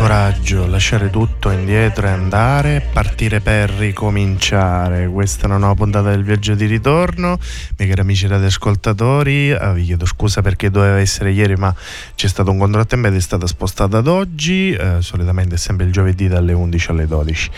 Coraggio, lasciare tutto indietro e andare, partire per ricominciare. Questa è una nuova puntata del viaggio di ritorno. Miei cari amici radioascoltatori, ah, vi chiedo scusa perché doveva essere ieri, ma c'è stato un controttempo ed è stata spostata ad oggi. Eh, solitamente è sempre il giovedì dalle 11 alle 12.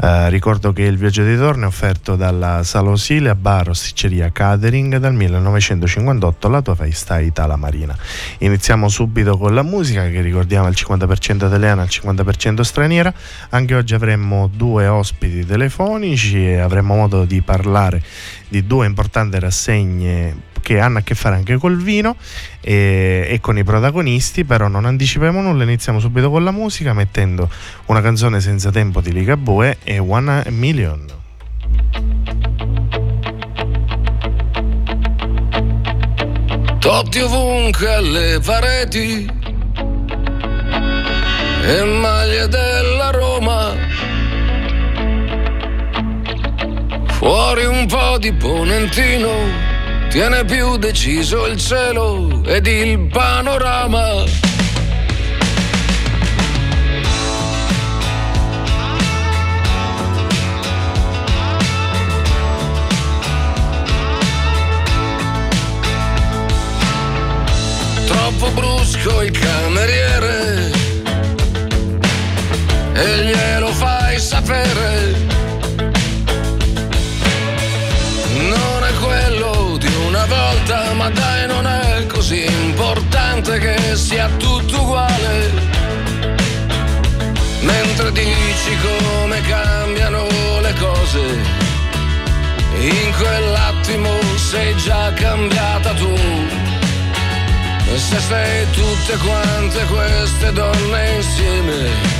Eh, ricordo che il viaggio di ritorno è offerto dalla Sala Osile a Bar Osticceria Catering dal 1958, la tua festa Itala Marina. Iniziamo subito con la musica che ricordiamo al 50% delle italiana al 50% straniera. Anche oggi avremo due ospiti telefonici e avremo modo di parlare di due importanti rassegne che hanno a che fare anche col vino e, e, con i protagonisti, però non anticipiamo nulla, iniziamo subito con la musica mettendo una canzone senza tempo di Ligabue e One Million. Totti ovunque alle pareti e maglie della Roma. Fuori un po' di ponentino, tiene più deciso il cielo ed il panorama. Troppo brusco il cameriere e glielo fai sapere. Non è quello di una volta, ma dai non è così importante che sia tutto uguale. Mentre dici come cambiano le cose, in quell'attimo sei già cambiata tu. Se sei tutte quante queste donne insieme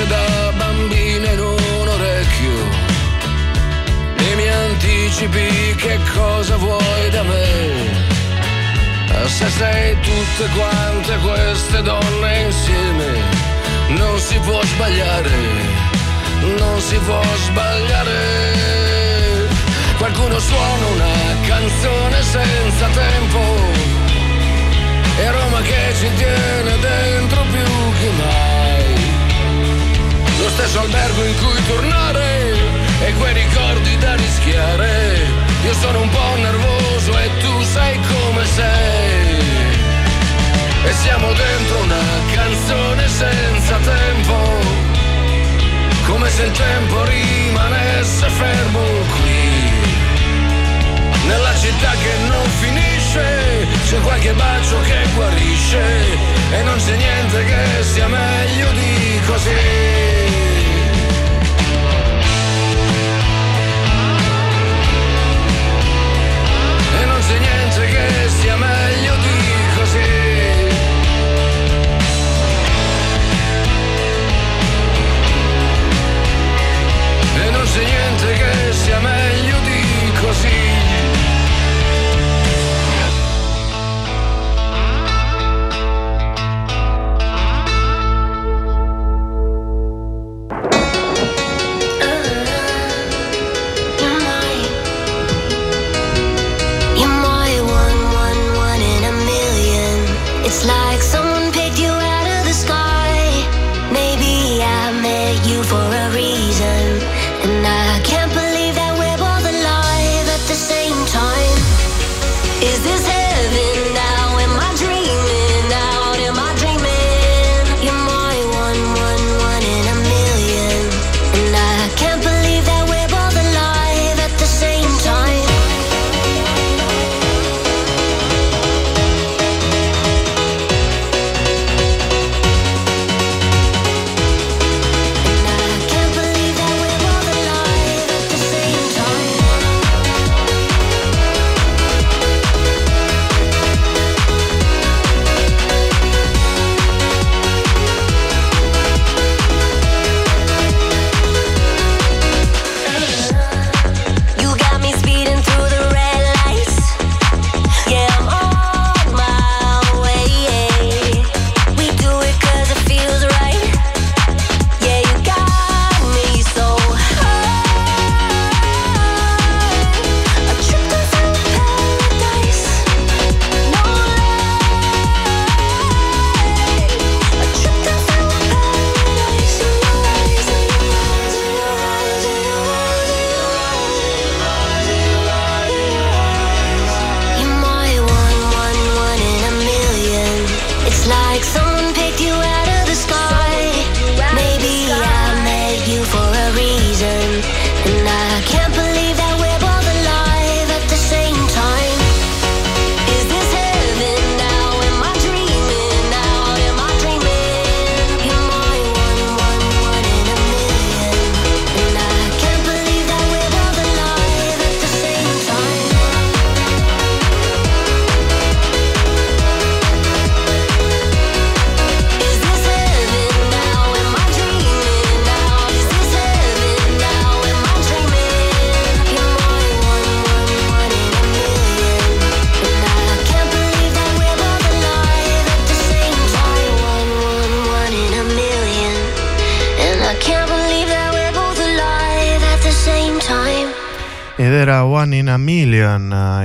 Voce da bambina in un orecchio e mi anticipi che cosa vuoi da me. Se sei tutte quante queste donne insieme non si può sbagliare, non si può sbagliare. Qualcuno suona una canzone senza tempo e Roma che ci tiene dentro più che mai. Lo stesso albergo in cui tornare e quei ricordi da rischiare. Io sono un po' nervoso e tu sei come sei e siamo dentro una canzone senza tempo, come se il tempo rimanesse fermo qui. Nella città che non finisce, c'è qualche bacio che guarisce e non c'è niente che sia meglio di così.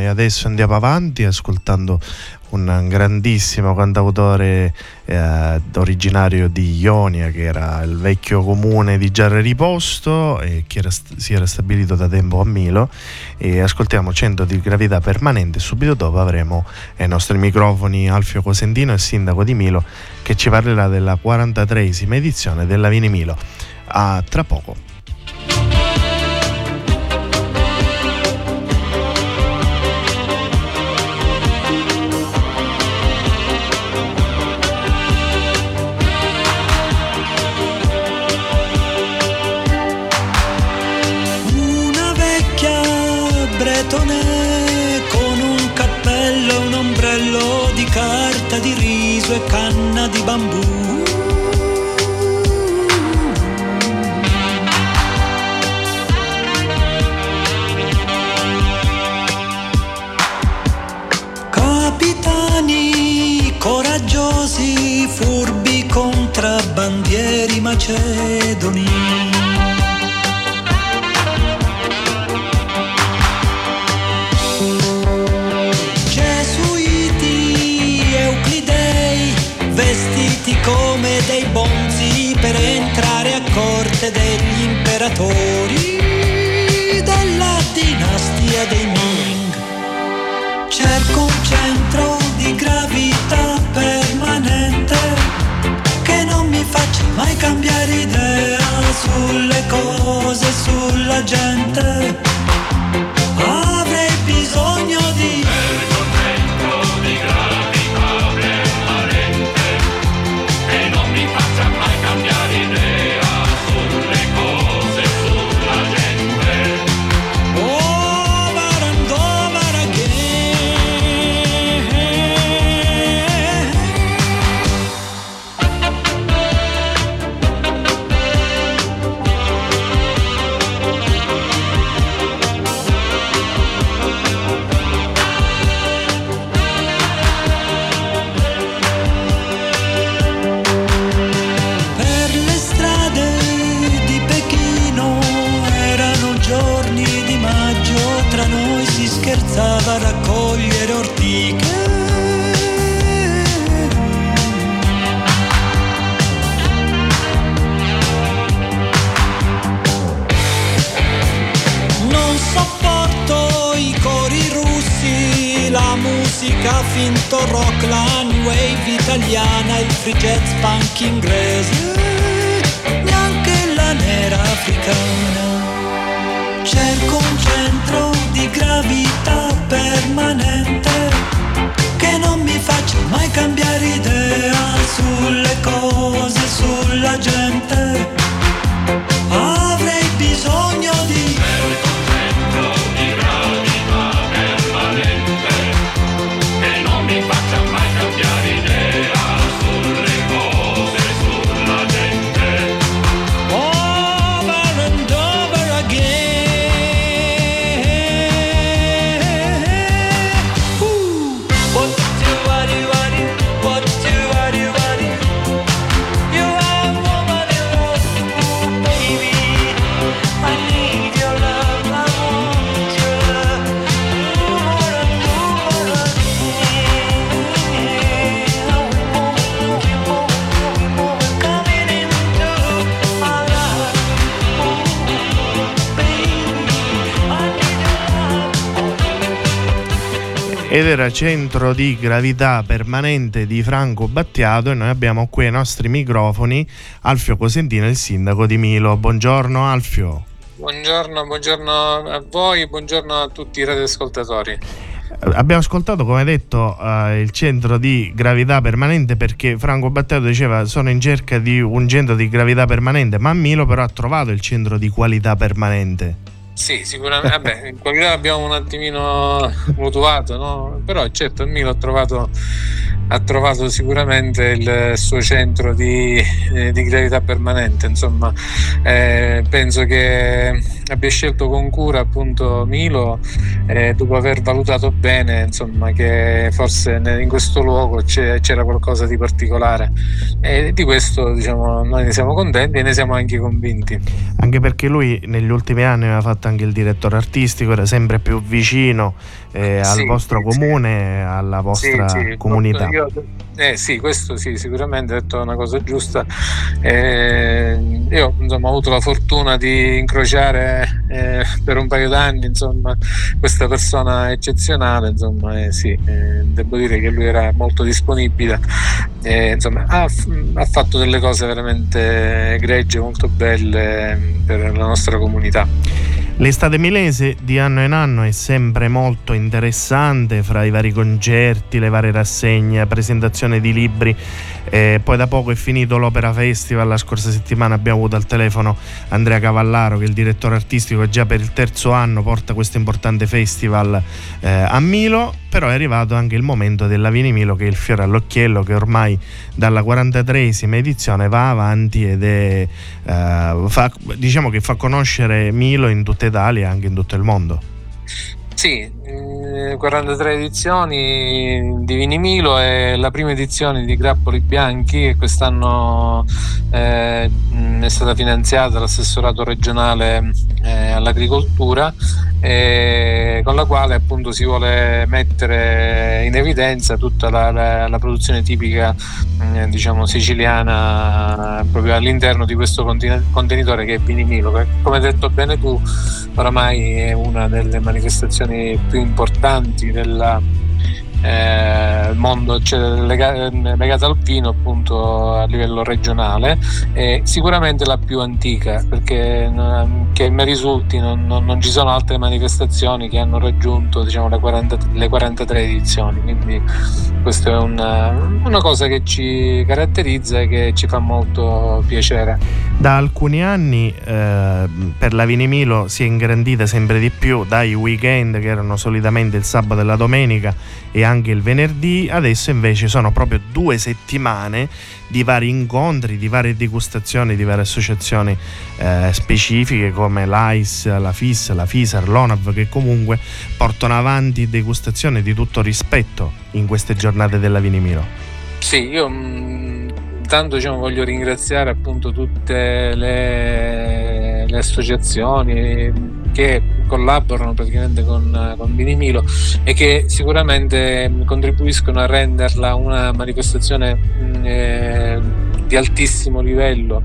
Adesso andiamo avanti ascoltando un grandissimo cantautore eh, originario di Ionia che era il vecchio comune di Giarre Riposto e che era, si era stabilito da tempo a Milo. E ascoltiamo Centro di gravità permanente. Subito dopo avremo ai nostri microfoni Alfio Cosentino il sindaco di Milo che ci parlerà della 43esima edizione della Vini Milo. A tra poco ed era centro di gravità permanente di Franco Battiato e noi abbiamo qui ai nostri microfoni Alfio Cosentino, il sindaco di Milo. Buongiorno Alfio. Buongiorno, buongiorno a voi, buongiorno a tutti i radioascoltatori. Eh, Abbiamo ascoltato, come detto, eh, il centro di gravità permanente perché Franco Battiato diceva sono in cerca di un centro di gravità permanente, ma Milo però ha trovato il centro di qualità permanente. Sì, sicuramente, vabbè, in qualità abbiamo un attimino mutuato, no? però certo il Milo ha trovato, ha trovato sicuramente il suo centro di, eh, di gravità permanente, insomma eh, penso che abbia scelto con cura appunto Milo eh, dopo aver valutato bene insomma che forse in questo luogo c'era qualcosa di particolare e di questo diciamo noi ne siamo contenti e ne siamo anche convinti. Anche perché lui negli ultimi anni aveva fatto anche il direttore artistico, era sempre più vicino eh, al Sì, vostro sì, comune, alla vostra Sì, sì, comunità. io- eh, sì, questo sì, sicuramente ha detto una cosa giusta. Eh, io insomma, ho avuto la fortuna di incrociare eh, per un paio d'anni insomma, questa persona eccezionale, insomma, eh, sì, eh, devo dire che lui era molto disponibile, eh, insomma, ha, ha fatto delle cose veramente egregie, molto belle per la nostra comunità. L'estate milese di anno in anno è sempre molto interessante fra i vari concerti, le varie rassegne, presentazione di libri. Eh, poi da poco è finito l'Opera Festival, la scorsa settimana abbiamo avuto al telefono Andrea Cavallaro che è il direttore artistico e già per il terzo anno porta questo importante festival eh, a Milo, però è arrivato anche il momento della Vini Milo che è il fiore all'occhiello che ormai dalla 43esima edizione va avanti ed è, eh, fa, diciamo che fa conoscere Milo in tutta Italia e anche in tutto il mondo. Sì, eh, 43 edizioni di Vinimilo e la prima edizione di Grappoli Bianchi che quest'anno eh, è stata finanziata dall'assessorato regionale eh, all'agricoltura eh, con la quale appunto si vuole mettere in evidenza tutta la, la- la produzione tipica mh, diciamo siciliana proprio all'interno di questo conten- contenitore che è Vinimilo che come detto bene tu oramai è una delle manifestazioni più importanti del eh, mondo cioè, lega- legata al vino appunto a livello regionale e sicuramente la più antica perché che mi risulti non, non- non ci sono altre manifestazioni che hanno raggiunto diciamo, le, 40 le 43 edizioni quindi questa è una, una cosa che ci caratterizza e che ci fa molto piacere. Da alcuni anni eh, per la Vinimilo si è ingrandita sempre di più dai weekend che erano solitamente il sabato e la domenica e anche il venerdì, adesso invece sono proprio due settimane di vari incontri, di varie degustazioni, di varie associazioni eh, specifiche come l'AIS, la FIS, la FISAR, l'ONAV che comunque portano avanti degustazioni di tutto rispetto in queste giornate della Vinimilo. Sì, io mh, intanto diciamo, voglio ringraziare appunto tutte le, le associazioni che collaborano praticamente con, con Vinimilo e che sicuramente mh, contribuiscono a renderla una manifestazione mh, eh, di altissimo livello.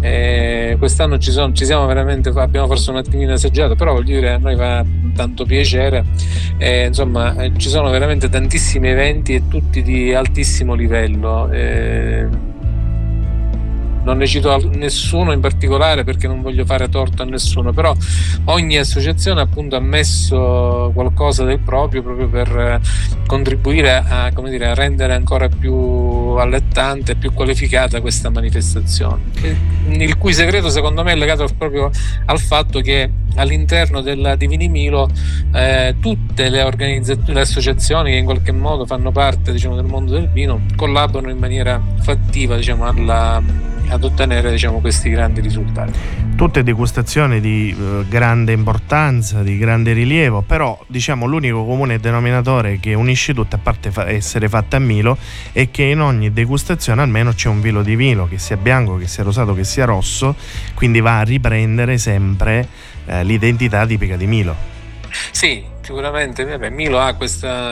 Eh, quest'anno ci, sono, ci siamo veramente, abbiamo forse un attimino esagerato, però voglio dire, a noi fa tanto piacere. Eh, insomma, eh, ci sono veramente tantissimi eventi e tutti di altissimo livello. Non ne cito nessuno in particolare perché non voglio fare torto a nessuno, però ogni associazione appunto ha messo qualcosa del proprio proprio per eh, contribuire a, come dire, a rendere ancora più allettante più qualificata questa manifestazione, il cui segreto secondo me è legato proprio al fatto che all'interno della Divini Milo eh, tutte le organizzazioni, le associazioni che in qualche modo fanno parte diciamo, del mondo del vino collaborano in maniera fattiva diciamo, alla- ad ottenere diciamo, questi grandi risultati. Tutte degustazioni di eh, grande importanza, di grande rilievo, però diciamo l'unico comune denominatore che unisce tutte, a parte fa- essere fatta a Milo, è che in ogni degustazione almeno c'è un vino di vino, che sia bianco, che sia rosato, che sia rosso, quindi va a riprendere sempre eh, l'identità tipica di Milo. Sì, sicuramente vabbè, Milo ha,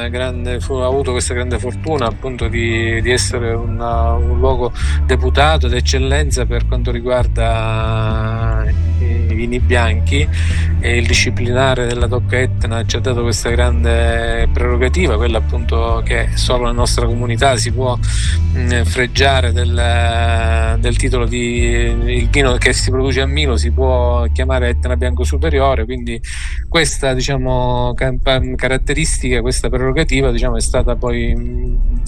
grande, ha avuto questa grande fortuna appunto di, di essere una- un luogo deputato d'eccellenza per quanto riguarda i vini bianchi e il disciplinare della Tocca Etna ci ha dato questa grande prerogativa, quella appunto che solo la nostra comunità si può mh, fregiare del, del titolo di il vino che si produce a Milo si può chiamare Etna Bianco Superiore, quindi questa diciamo, caratteristica, questa prerogativa diciamo, è stata poi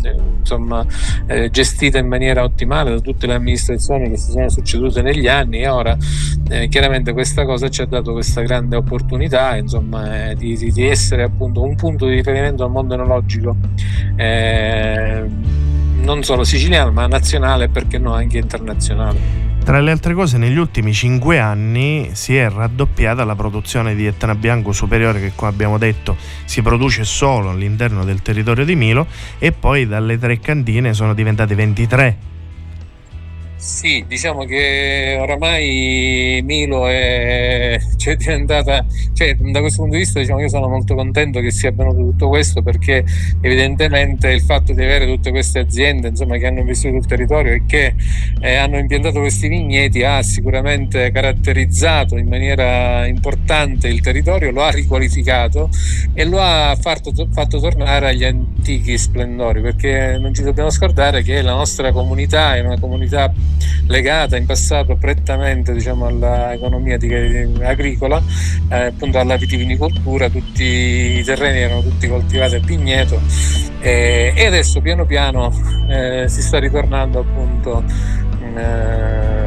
eh, insomma, eh, gestita in maniera ottimale da tutte le amministrazioni che si sono succedute negli anni e ora eh, chiaramente questa cosa ci ha dato questa grande opportunità insomma, eh, di, di- di essere appunto un punto di riferimento al mondo enologico eh, non solo siciliano ma nazionale e perché no anche internazionale. Tra le altre cose, negli ultimi cinque anni si è raddoppiata la produzione di Etna Bianco superiore, che come abbiamo detto si produce solo all'interno del territorio di Milo, e poi dalle tre cantine sono diventate 23. Sì, diciamo che oramai Milo è, cioè, è diventata, cioè, da questo punto di vista diciamo, io sono molto contento che sia avvenuto tutto questo perché evidentemente il fatto di avere tutte queste aziende insomma, che hanno investito sul territorio e che eh, hanno impiantato questi vigneti ha sicuramente caratterizzato in maniera importante il territorio, lo ha riqualificato e lo ha fatto, fatto tornare agli antichi splendori perché non ci dobbiamo scordare che la nostra comunità è una comunità legata in passato prettamente diciamo, all'economia agricola, eh, appunto alla vitivinicoltura, tutti i terreni erano tutti coltivati a vigneto eh, e adesso piano piano eh, si sta ritornando appunto eh,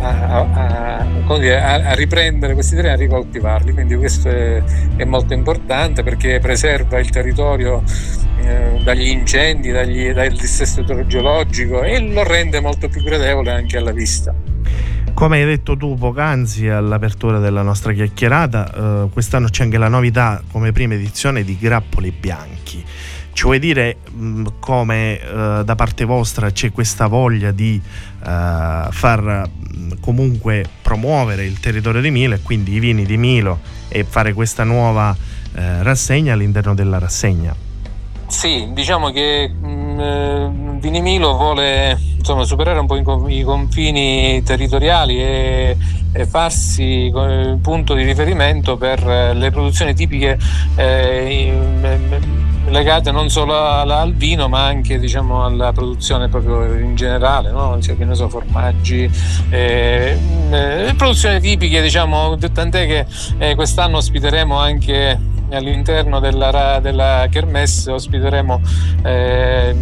a, a- a riprendere questi terreni e a ricoltivarli, quindi questo è, è molto importante perché preserva il territorio eh, dagli incendi, dagli- dal dissesto idrogeologico e lo rende molto più gradevole anche alla vista. Come hai detto tu poc'anzi all'apertura della nostra chiacchierata, eh, quest'anno c'è anche la novità come prima edizione di Grappoli Bianchi. Ci vuoi dire mh, come eh, da parte vostra c'è questa voglia di eh, far mh, comunque promuovere il territorio di Milo e quindi i vini di Milo e fare questa nuova eh, rassegna all'interno della rassegna? Sì, diciamo che mh, eh, Vinimilo vuole insomma, superare un po' i, con- i confini territoriali e, e farsi eh, punto di riferimento per le produzioni tipiche eh, in- em, legate non solo al, vino ma anche diciamo, alla produzione proprio in generale, no? cioè, che ne so, formaggi, eh, eh, produzioni tipiche, diciamo, tant'è che eh, quest'anno ospiteremo anche all'interno della, della Kermesse ospiteremo eh,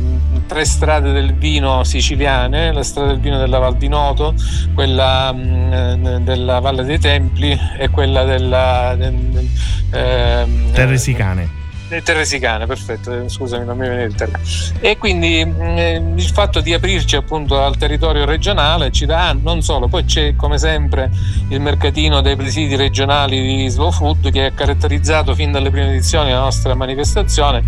tre strade del vino siciliane, la strada del vino della Val di Noto, quella mh, della Valle dei Templi e quella della del- del- ehm, Terresicane. Le Terresicane, perfetto, eh, scusami, non mi viene il termine. E quindi mh, il fatto di aprirci appunto al territorio regionale ci dà non solo, poi c'è come sempre il mercatino dei presidi regionali di Slow Food che ha caratterizzato fin dalle prime edizioni la nostra manifestazione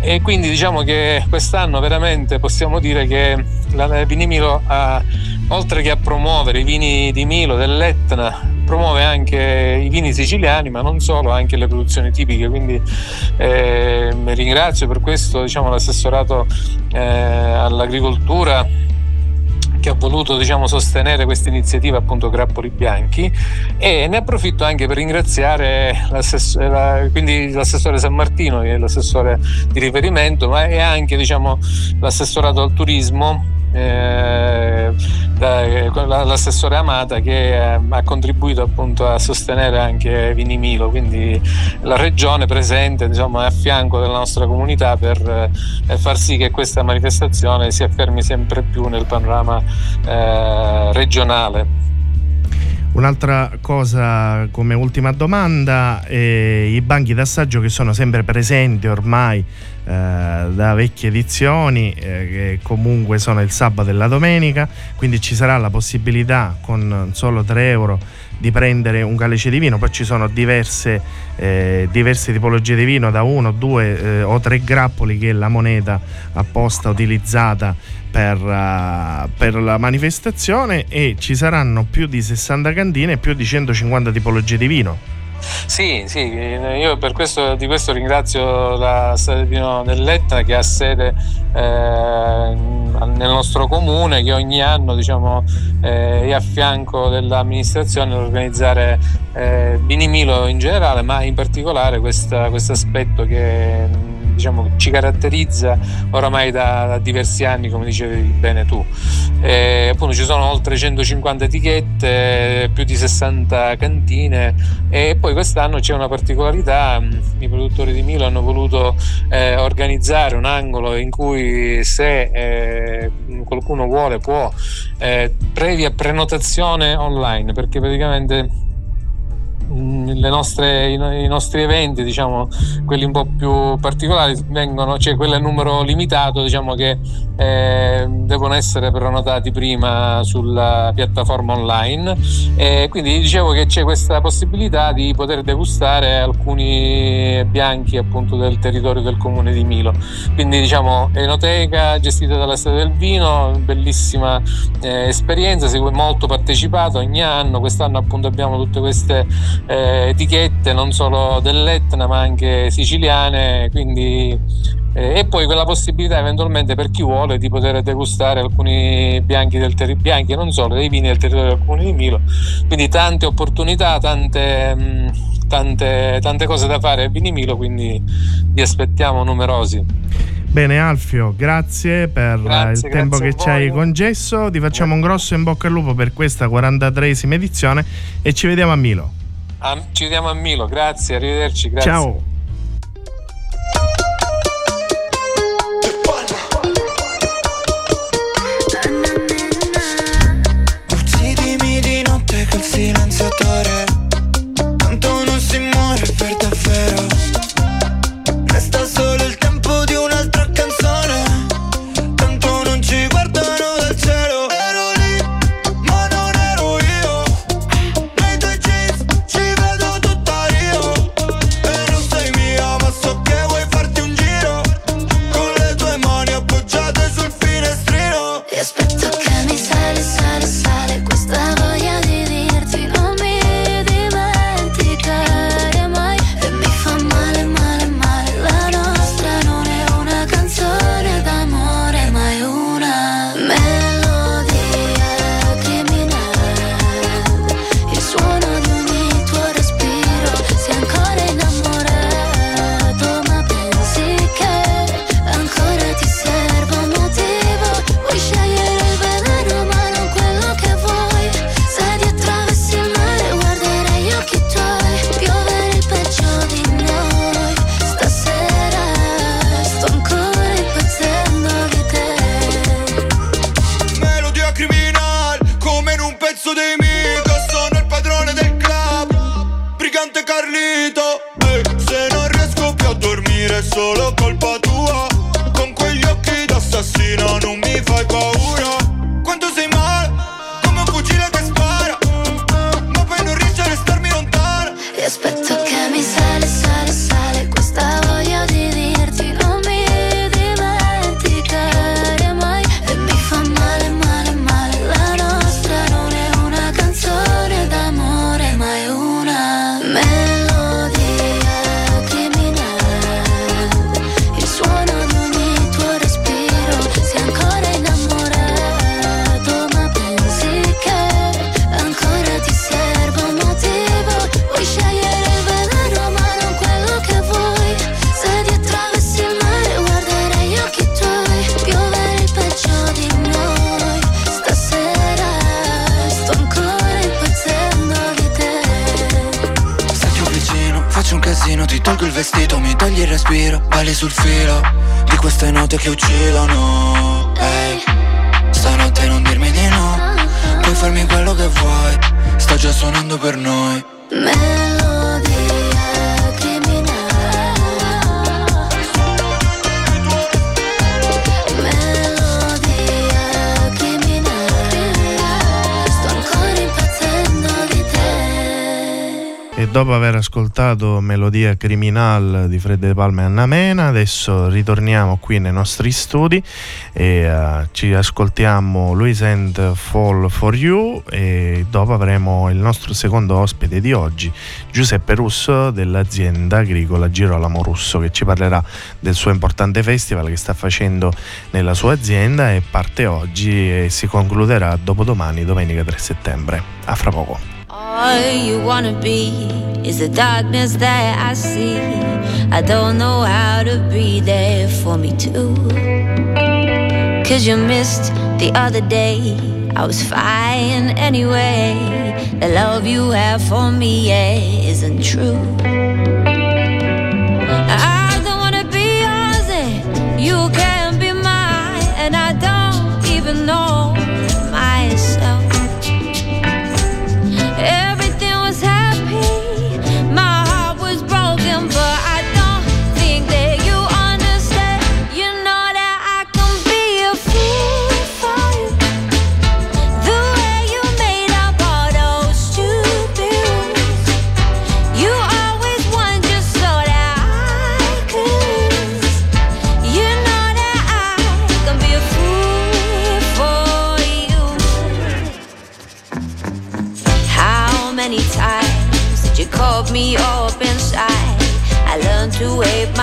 e quindi diciamo che quest'anno veramente possiamo dire che la Vinimilo ha, oltre che a promuovere i vini di Milo, dell'Etna, promuove anche i vini siciliani, ma non solo, anche le produzioni tipiche. Quindi eh, ringrazio per questo diciamo, l'assessorato eh, all'agricoltura che ha voluto diciamo, sostenere questa iniziativa appunto Grappoli Bianchi e ne approfitto anche per ringraziare l'assessore, la, l'assessore San Martino che è l'assessore di riferimento ma è anche diciamo, l'assessorato al turismo eh, l'assessore Amata che eh, ha contribuito appunto a sostenere anche Vinimilo, quindi la regione presente diciamo, a fianco della nostra comunità per eh, far sì che questa manifestazione si affermi sempre più nel panorama eh, regionale. Un'altra cosa come ultima domanda, eh, i banchi d'assaggio che sono sempre presenti ormai eh, da vecchie edizioni, eh, che comunque sono il sabato e la domenica, quindi ci sarà la possibilità con solo 3 euro di prendere un calice di vino, poi ci sono diverse, eh, diverse tipologie di vino, da uno, due eh, o tre grappoli che è la moneta apposta utilizzata per, uh, per, la manifestazione e ci saranno più di 60 cantine e più di 150 tipologie di vino. Sì, sì, io per questo, di questo ringrazio la del Vino dell'Etna che ha sede eh, nel nostro comune che ogni anno diciamo, eh, è a fianco dell'amministrazione per organizzare eh, Vinimilo in generale, ma in particolare questo aspetto che diciamo, ci caratterizza oramai da, da, diversi anni, come dicevi bene tu. E, appunto ci sono oltre 150 etichette, più di 60 cantine e poi quest'anno c'è una particolarità, i produttori di Milo hanno voluto eh, organizzare un angolo in cui se eh, qualcuno vuole può, eh, previa prenotazione online, perché praticamente nostre, i, nostri eventi, diciamo, quelli un po' più particolari, vengono, cioè quelli a numero limitato, diciamo che eh, devono essere prenotati prima sulla piattaforma online. E quindi dicevo che c'è questa possibilità di poter degustare alcuni bianchi appunto del territorio del comune di Milo. Quindi diciamo enoteca gestita dalla Strada del Vino, bellissima eh, esperienza, molto partecipato ogni anno. Quest'anno appunto abbiamo tutte queste eh, etichette non solo dell'Etna ma anche siciliane, quindi eh, e poi quella possibilità eventualmente per chi vuole di poter degustare alcuni bianchi del territorio, bianchi e non solo, dei vini del territorio del comune di Milo, quindi tante opportunità, tante, mh, tante, tante cose da fare a Vini Milo, quindi vi aspettiamo numerosi. Bene Alfio, grazie per grazie, il tempo che ci hai concesso, ti facciamo un grosso in bocca al lupo per questa 43esima edizione e ci vediamo a Milo. Ci vediamo a Milo, grazie, arrivederci, grazie. Ciao. solo culpa tuya ascoltato Melodia Criminal di Fred De Palma e Anna Mena, adesso ritorniamo qui nei nostri studi e eh, ci ascoltiamo Louis and Fall for You e dopo avremo il nostro secondo ospite di oggi, Giuseppe Russo dell'azienda agricola Girolamo Russo, che ci parlerà del suo importante festival che sta facendo nella sua azienda e parte oggi e si concluderà dopodomani, domenica 3 settembre. A fra poco. All you wanna be is the darkness that I see. I don't know how to be there for me too. Cause you missed the other day. I was fine anyway. The love you have for me yeah, isn't true.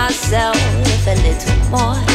Myself a little more.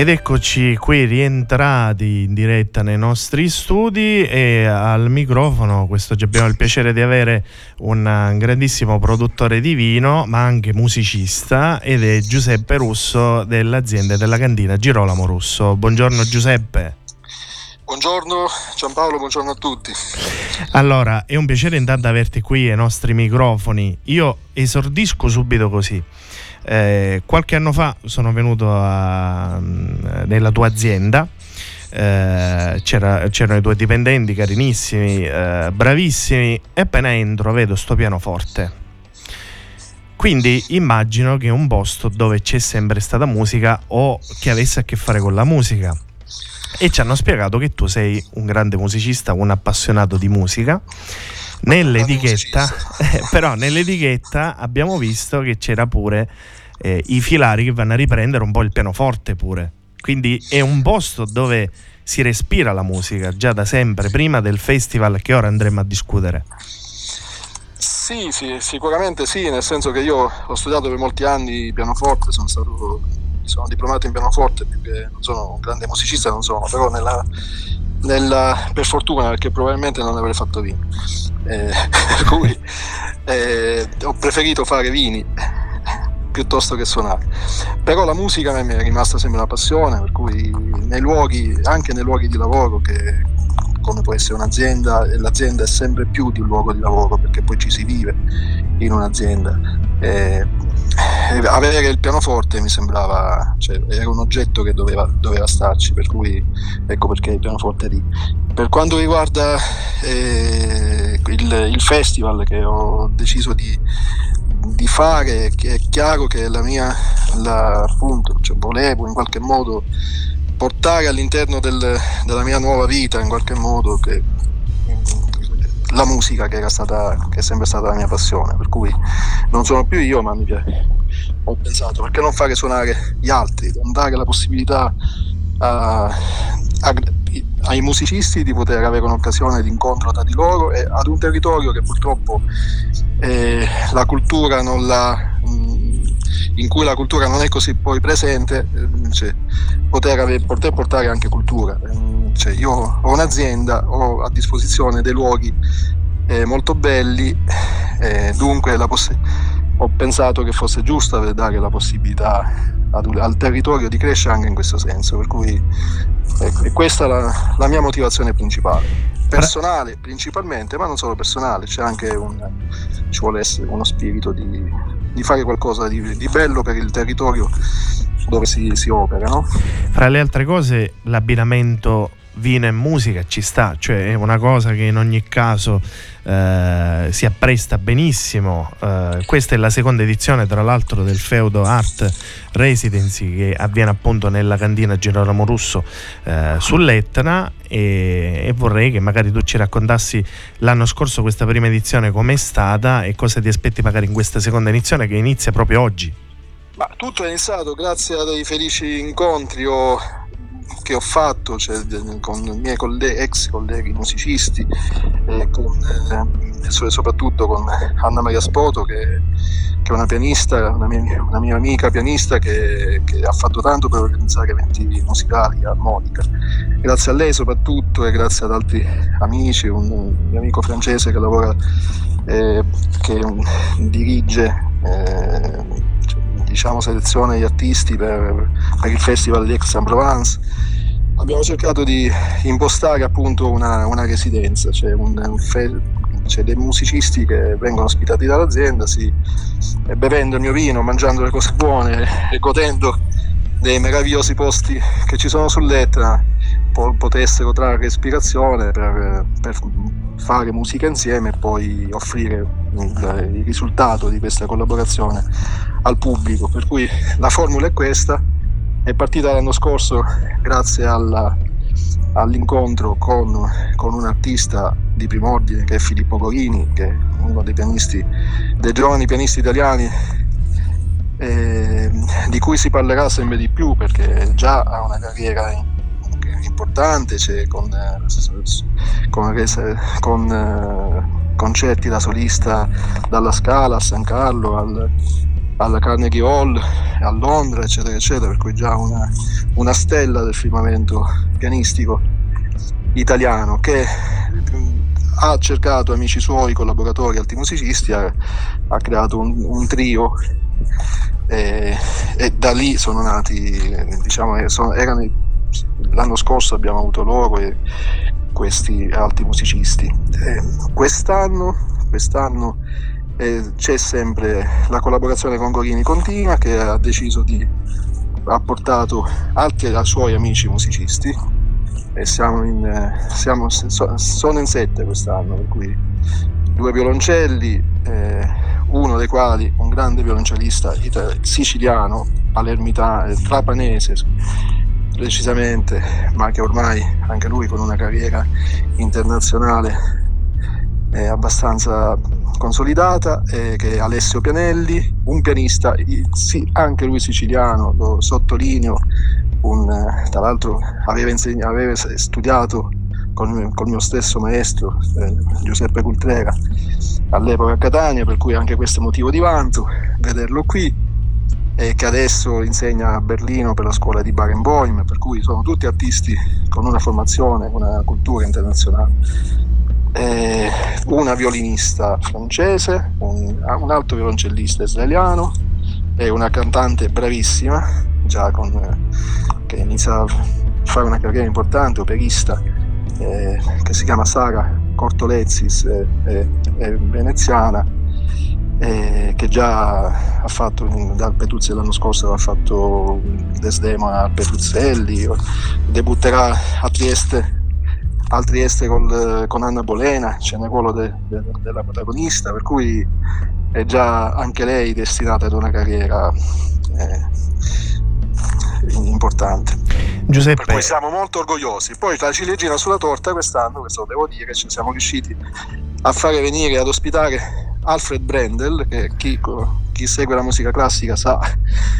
Ed eccoci qui rientrati in diretta nei nostri studi e al microfono questo oggi abbiamo il piacere di avere un grandissimo produttore di vino ma anche musicista ed è Giuseppe Russo dell'azienda della cantina Girolamo Russo. Buongiorno Giuseppe. Buongiorno Giampaolo, buongiorno a tutti. Allora, è un piacere intanto averti qui ai nostri microfoni. Io esordisco subito così. Eh, qualche anno fa sono venuto a- nella tua azienda. eh, c'era- c'erano i tuoi dipendenti carinissimi, eh, bravissimi, e appena entro vedo sto pianoforte. Quindi immagino che un posto dove c'è sempre stata musica o che avesse a che fare con la musica. E ci hanno spiegato che tu sei un grande musicista, un appassionato di musica. Nell'etichetta, però nell'etichetta abbiamo visto che c'era pure eh, i filari che vanno a riprendere un po' il pianoforte pure. Quindi è un posto dove si respira la musica già da sempre, prima del festival che ora andremo a discutere. Sì, sì, sicuramente sì, nel senso che io ho studiato per molti anni pianoforte, sono stato sono diplomato in pianoforte, non sono un grande musicista, non sono, però nella, nella- per fortuna perché probabilmente non avrei fatto vino. Eh, per cui eh, ho preferito fare vini piuttosto che suonare. Però la musica a è rimasta sempre una passione, per cui nei luoghi, anche nei luoghi di lavoro che come può essere un'azienda, e l'azienda è sempre più di un luogo di lavoro perché poi ci si vive in un'azienda. Eh, eh, avere il pianoforte mi sembrava, cioè, era un oggetto che doveva, doveva starci, per cui ecco perché il pianoforte è lì. Per quanto riguarda eh, il, il festival che ho deciso di, di fare, che è chiaro che la mia, la, appunto, cioè, volevo in qualche modo portare all'interno del- della mia nuova vita, in qualche modo, che, la musica che, stata, che è sempre stata la mia passione, per cui non sono più io, ma mi piace. Ho pensato perché non fare suonare gli altri, non dare la possibilità a- a- ai musicisti di poter avere un'occasione di incontro tra di loro e ad un territorio che purtroppo eh, la cultura non la, in cui la cultura non è così poi presente, ehm, cioè, poter, ave- poter portare anche cultura. Ehm, cioè, io ho un'azienda, ho a disposizione dei luoghi eh, molto belli, eh, dunque la possi- ho pensato che fosse giusto dare la possibilità ad al territorio di crescere anche in questo senso, per cui ecco, è questa la, la mia motivazione principale. Personale principalmente, ma non solo personale, c'è anche un, ci vuole essere uno spirito di, di fare qualcosa di, di bello per il territorio dove si, si opera, no? Fra le altre cose, l'abbinamento vino e musica ci sta, cioè è una cosa che in ogni caso eh, si appresta benissimo. Eh, questa è la seconda edizione, tra l'altro, del Feudo Art Residency che avviene appunto nella cantina Girolamo Russo eh, sull'Etna e, e vorrei che magari tu ci raccontassi l'anno scorso questa prima edizione com'è stata e cosa ti aspetti magari in questa seconda edizione che inizia proprio oggi. Ma tutto è iniziato grazie a dei felici incontri o- che ho fatto cioè, con i miei colle- ex colleghi musicisti con, eh, so- soprattutto con Anna Maria Spoto che, che è una pianista, una mia, una mia amica pianista che, che ha fatto tanto per organizzare eventi musicali a Monica. Grazie a lei soprattutto e grazie ad altri amici, un, un mio amico francese che lavora, eh, che dirige eh, diciamo seleziona gli artisti per, per il festival di Aix-en-Provence. Abbiamo cercato di impostare appunto una, una residenza cioè, un, un fe- cioè dei musicisti che vengono ospitati dall'azienda e bevendo il mio vino, mangiando le cose buone e godendo dei meravigliosi posti che ci sono sull'Etna po- potessero trarre ispirazione per, per fare musica insieme e poi offrire il, il risultato di questa collaborazione al pubblico. Per cui la formula è questa, è partita l'anno scorso grazie alla- all'incontro con, con un artista di primo ordine che è Filippo Gorini, che è uno dei pianisti, dei giovani pianisti italiani eh, di cui si parlerà sempre di più perché già ha una carriera in- importante, c'è con, con, con, concerti da solista dalla Scala a San Carlo al, alla Carnegie Hall a Londra, eccetera, eccetera, per cui già una, una stella del firmamento pianistico italiano che ha cercato amici suoi, collaboratori, altri musicisti, ha, ha creato un, un trio e, e da lì sono nati, diciamo, sono- erano l'anno scorso abbiamo avuto loro e questi altri musicisti. Eh, quest'anno, quest'anno eh, c'è sempre la collaborazione con Gorini Continua che ha deciso di ha portato altri suoi amici musicisti e siamo in, siamo, so- sono in sette quest'anno, per cui due violoncelli, eh, uno dei quali un grande violoncellista siciliano, palermitano, trapanese precisamente, ma che ormai anche lui con una carriera internazionale è abbastanza consolidata, eh, che è Alessio Pianelli, un pianista, sì, anche lui siciliano, lo sottolineo, un, eh, tra l'altro aveva, insegna- aveva studiato con, col mio stesso maestro eh, Giuseppe Cultrera all'epoca a Catania, per cui anche questo è motivo di vanto vederlo qui e che adesso insegna a Berlino per la scuola di Barenboim, per cui sono tutti artisti con una formazione, una cultura internazionale. Eh, una violinista francese, un, un altro violoncellista israeliano e una cantante bravissima, già con, eh, che inizia a fare una carriera importante, operista, eh, che si chiama Sara Cortolezis, eh, è, è veneziana, eh, che già ha fatto dal Petuzzi l'anno scorso ha fatto Desdemona al Petuzzelli, debutterà a Trieste al Trieste col- con Anna Bolena, c'è un ruolo de- de- della protagonista, per cui è già anche lei destinata ad una carriera eh, importante. Per Giuseppe, cui siamo molto orgogliosi. Poi la ciliegina sulla torta quest'anno, questo devo dire, ci siamo riusciti a fare venire ad ospitare Alfred Brendel, che chi, chi segue la musica classica sa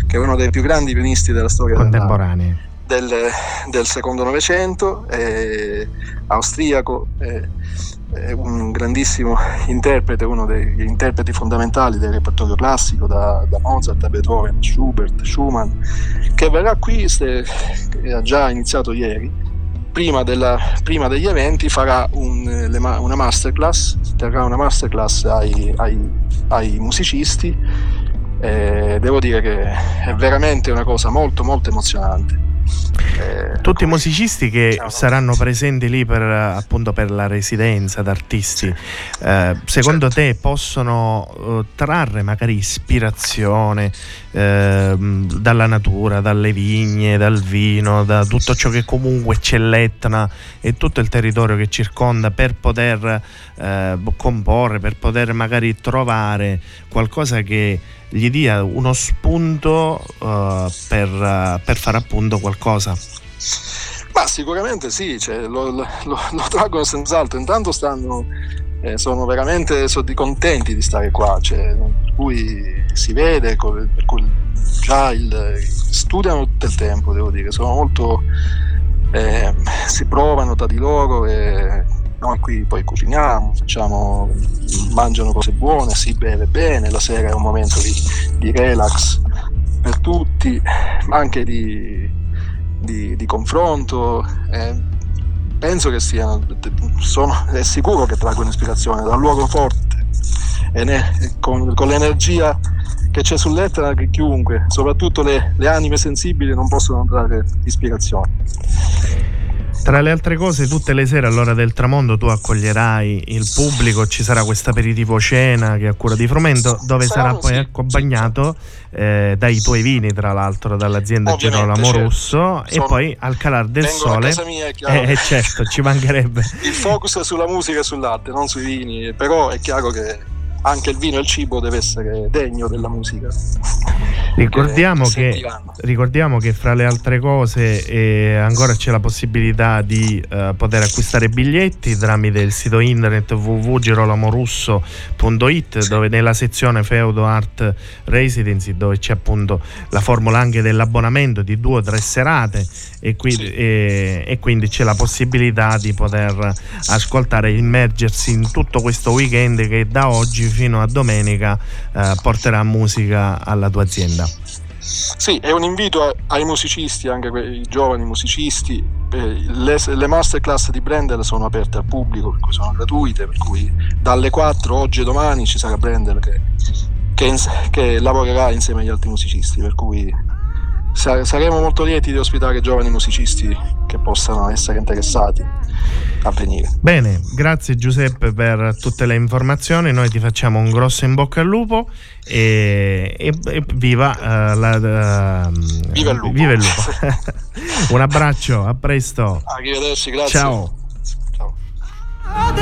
che è uno dei più grandi pianisti della storia dell'arte contemporanei. del, del secondo novecento, eh, austriaco, eh, è un grandissimo interprete, uno degli interpreti fondamentali del repertorio classico, da, da Mozart a Beethoven, Schubert, Schumann, che verrà qui, se- ha già iniziato ieri, prima, della- prima degli eventi farà un- le una masterclass, terrà una masterclass ai, ai- ai musicisti. eh, devo dire che è veramente una cosa molto molto emozionante. Eh, Tutti i musicisti che saranno presenti lì per eh, appunto per la residenza d'artisti, eh, secondo te possono eh, trarre magari ispirazione ehm, dalla natura, dalle vigne, dal vino, da tutto ciò che comunque c'è l'Etna e tutto il territorio che circonda per poter eh, comporre, per poter magari trovare qualcosa che gli dia uno spunto eh, per, eh, per fare appunto qualcosa. Ma sicuramente sì, cioè, lo, lo- lo- traggono senz'altro, intanto stanno, eh, sono veramente soddi- contenti di stare qua, cioè, per cui si vede, per cui già il, studiano tutto il tempo, devo dire, sono molto, eh, si provano tra di loro e noi qui poi cuciniamo, facciamo, mangiano cose buone, si beve bene, la sera è un momento di, di relax per tutti, ma anche di, di- di confronto. eh, penso che siano, sono, è sicuro che traggono ispirazione dal luogo forte e ne- con, con l'energia che c'è sull'Etna che chiunque, soprattutto le, le anime sensibili, non possono trarre ispirazione. Tra le altre cose, tutte le sere all'ora del tramonto tu accoglierai il pubblico, ci sarà questo aperitivo cena che è a cura di Frumento, dove sarà poi accompagnato eh, dai tuoi vini, tra l'altro, dall'azienda Ovviamente, Girolamo certo. Russo, e Sono- poi al calar del Vengono a sole. casa mia, chiaro. Eh, certo, ci mancherebbe. Il focus è sulla musica e sull'arte, non sui vini, però è chiaro che anche il vino e il cibo deve essere degno della musica. Ricordiamo Che ricordiamo che fra le altre cose eh, ancora c'è la possibilità di eh, poter acquistare biglietti tramite il sito internet www.girolamorusso.it Sì. dove nella sezione Feudo Art Residency dove c'è appunto la formula anche dell'abbonamento di due o tre serate e, qui- Sì. e- e quindi c'è la possibilità di poter ascoltare e immergersi in tutto questo weekend che da oggi fino a domenica eh, porterà musica alla tua azienda. Sì, è un invito ai musicisti, anche ai giovani musicisti. eh, Le, le masterclass di Brendel sono aperte al pubblico, per cui sono gratuite, per cui dalle 4 oggi e domani ci sarà Brendel che, che che lavorerà insieme agli altri musicisti, per cui saremo molto lieti di ospitare giovani musicisti che possano essere interessati a venire. Bene, grazie Giuseppe per tutte le informazioni, noi ti facciamo un grosso in bocca al lupo e, e- e viva, eh, la, ehm, Viva il lupo. viva il lupo. un abbraccio, a presto. Arrivederci, grazie. Ciao. Ciao. Oh,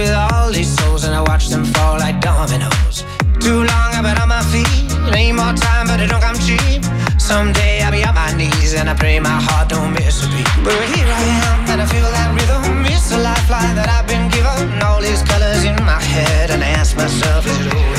with all these souls and I watch them fall like dominoes. Too long I've been on my feet, ain't more time, but it don't come cheap. Someday I'll be on my knees and I pray my heart don't miss a beat. But here I am, and I feel that rhythm. It's a lifeline that I've been given. All these colors in my head, and I ask myself, is it over?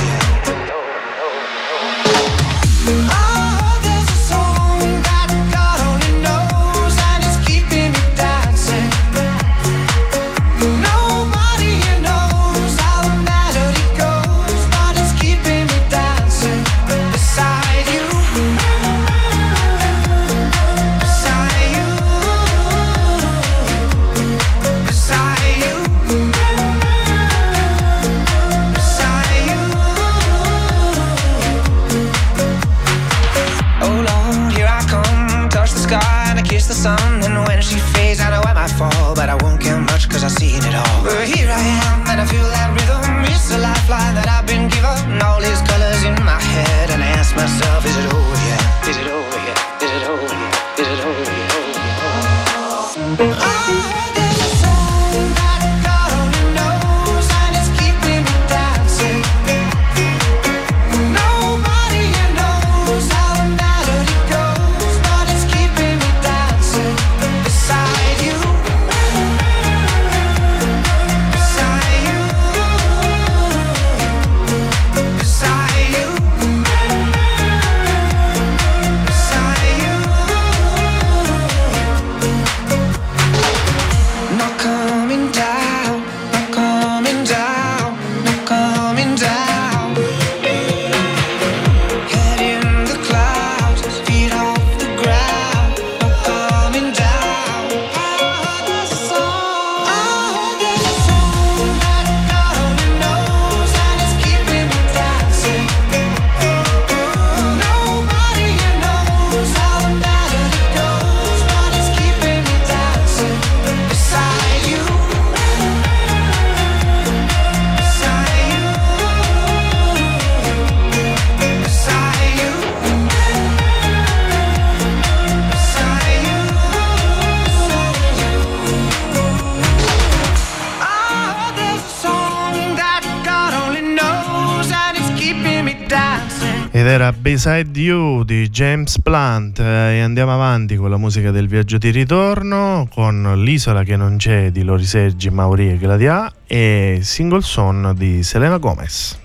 Ed era Beside You di James Plant eh, e andiamo avanti con la musica del viaggio di ritorno con L'isola che non c'è di Lori Sergi, Mauri e Gladia e Single Son di Selena Gomez.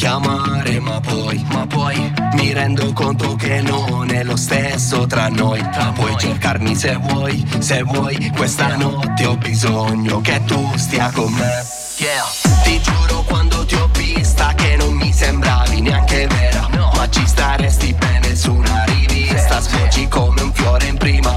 chiamare ma poi, ma poi mi rendo conto che non è lo stesso tra noi. Tra Puoi cercarmi se vuoi, se vuoi, questa notte ho bisogno che tu stia con me. Yeah. Ti giuro quando ti ho vista che non mi sembravi neanche vera. No. Ma ci staresti bene su una rivista, sfoggi come un fiore in prima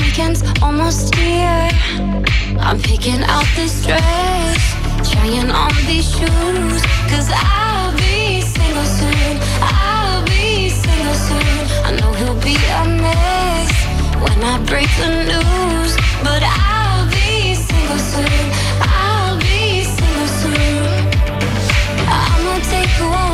weekend's almost here. I'm picking out this dress, trying on these shoes, cause I'll be single soon. I'll be single soon. I know he'll be a mess when I break the news, but I'll be single soon. I'll be single soon. I'ma take who I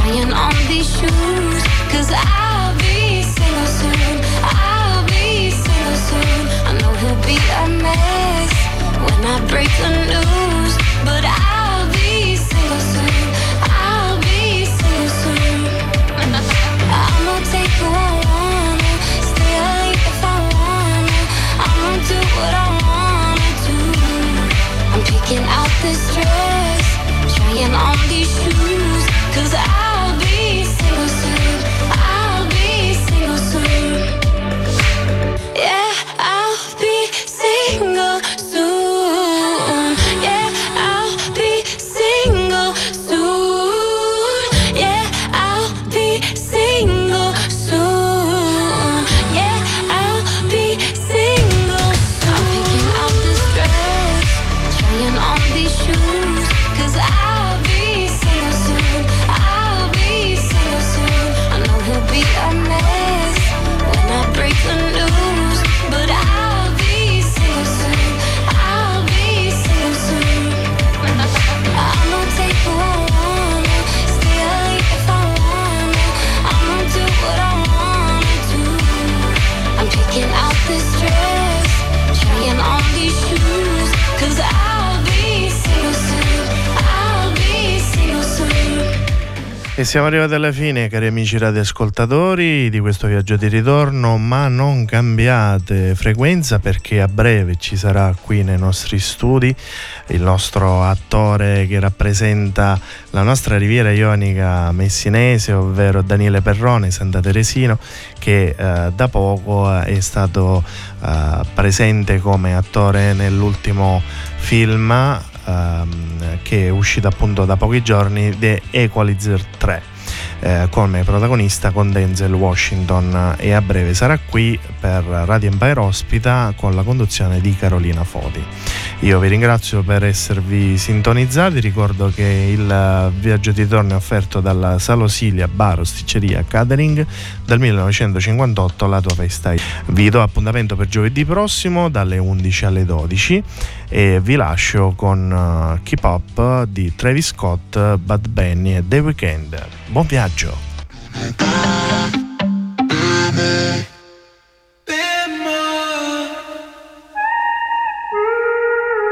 trying on these shoes. Cause I'll be single soon. I'll be single soon. I know he'll be a mess when I break the news. But I'll be single soon. I'll be single soon. I'ma take who I wanna, stay late if I wanna. I'ma do what I wanna do. I'm picking out this dress, trying on these shoes. Cause I'll siamo arrivati alla fine, cari amici radioascoltatori, di questo viaggio di ritorno, ma non cambiate frequenza perché a breve ci sarà qui nei nostri studi il nostro attore che rappresenta la nostra riviera ionica messinese, ovvero Daniele Perrone, Santa Teresino, che eh, da poco è stato eh, presente come attore nell'ultimo film ehm, che è uscito appunto da pochi giorni, The Equalizer 3. Eh, come protagonista con Denzel Washington eh, e a breve sarà qui per Radio Empire Ospita con la conduzione di Carolina Foti. Io vi ringrazio per esservi sintonizzati, ricordo che il eh, viaggio di ritorno è offerto dalla Salosilia Bar Osticceria Catering dal 1958 la tua festa. Vi do appuntamento per giovedì prossimo dalle 11 alle 12 e vi lascio con uh, Keep Up di Travis Scott, Bad Bunny e The Weeknd. Buon viaggio!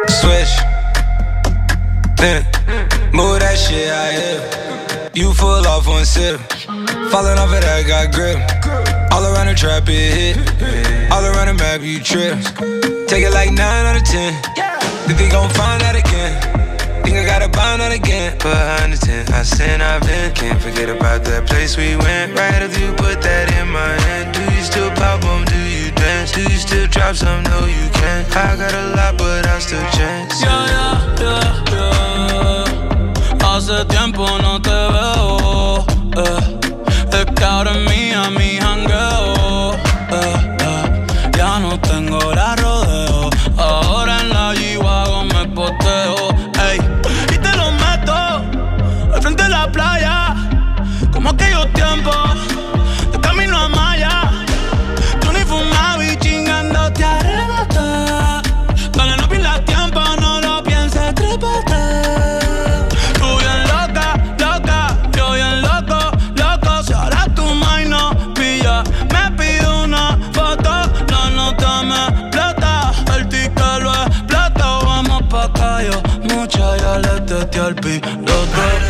Switch. Yeah. Move that shit out here. You full off one sip. Falling off of that got grip. All around the trap it hit. All around the map you trip. Take it like 9 out of 10. Think they gon' find out again. Think I gotta bind out again. Behind the tent, I sin, I've been. Can't forget about that place we went. Right after you put that in my hand. Do you still pop on? Do you dance? Do you still drop some? No, you can't. I got a lot, but I still chance. Yeah, yeah, yeah, ya. Hace tiempo no te veo. eh. Es que ahora es mía yo te olvido de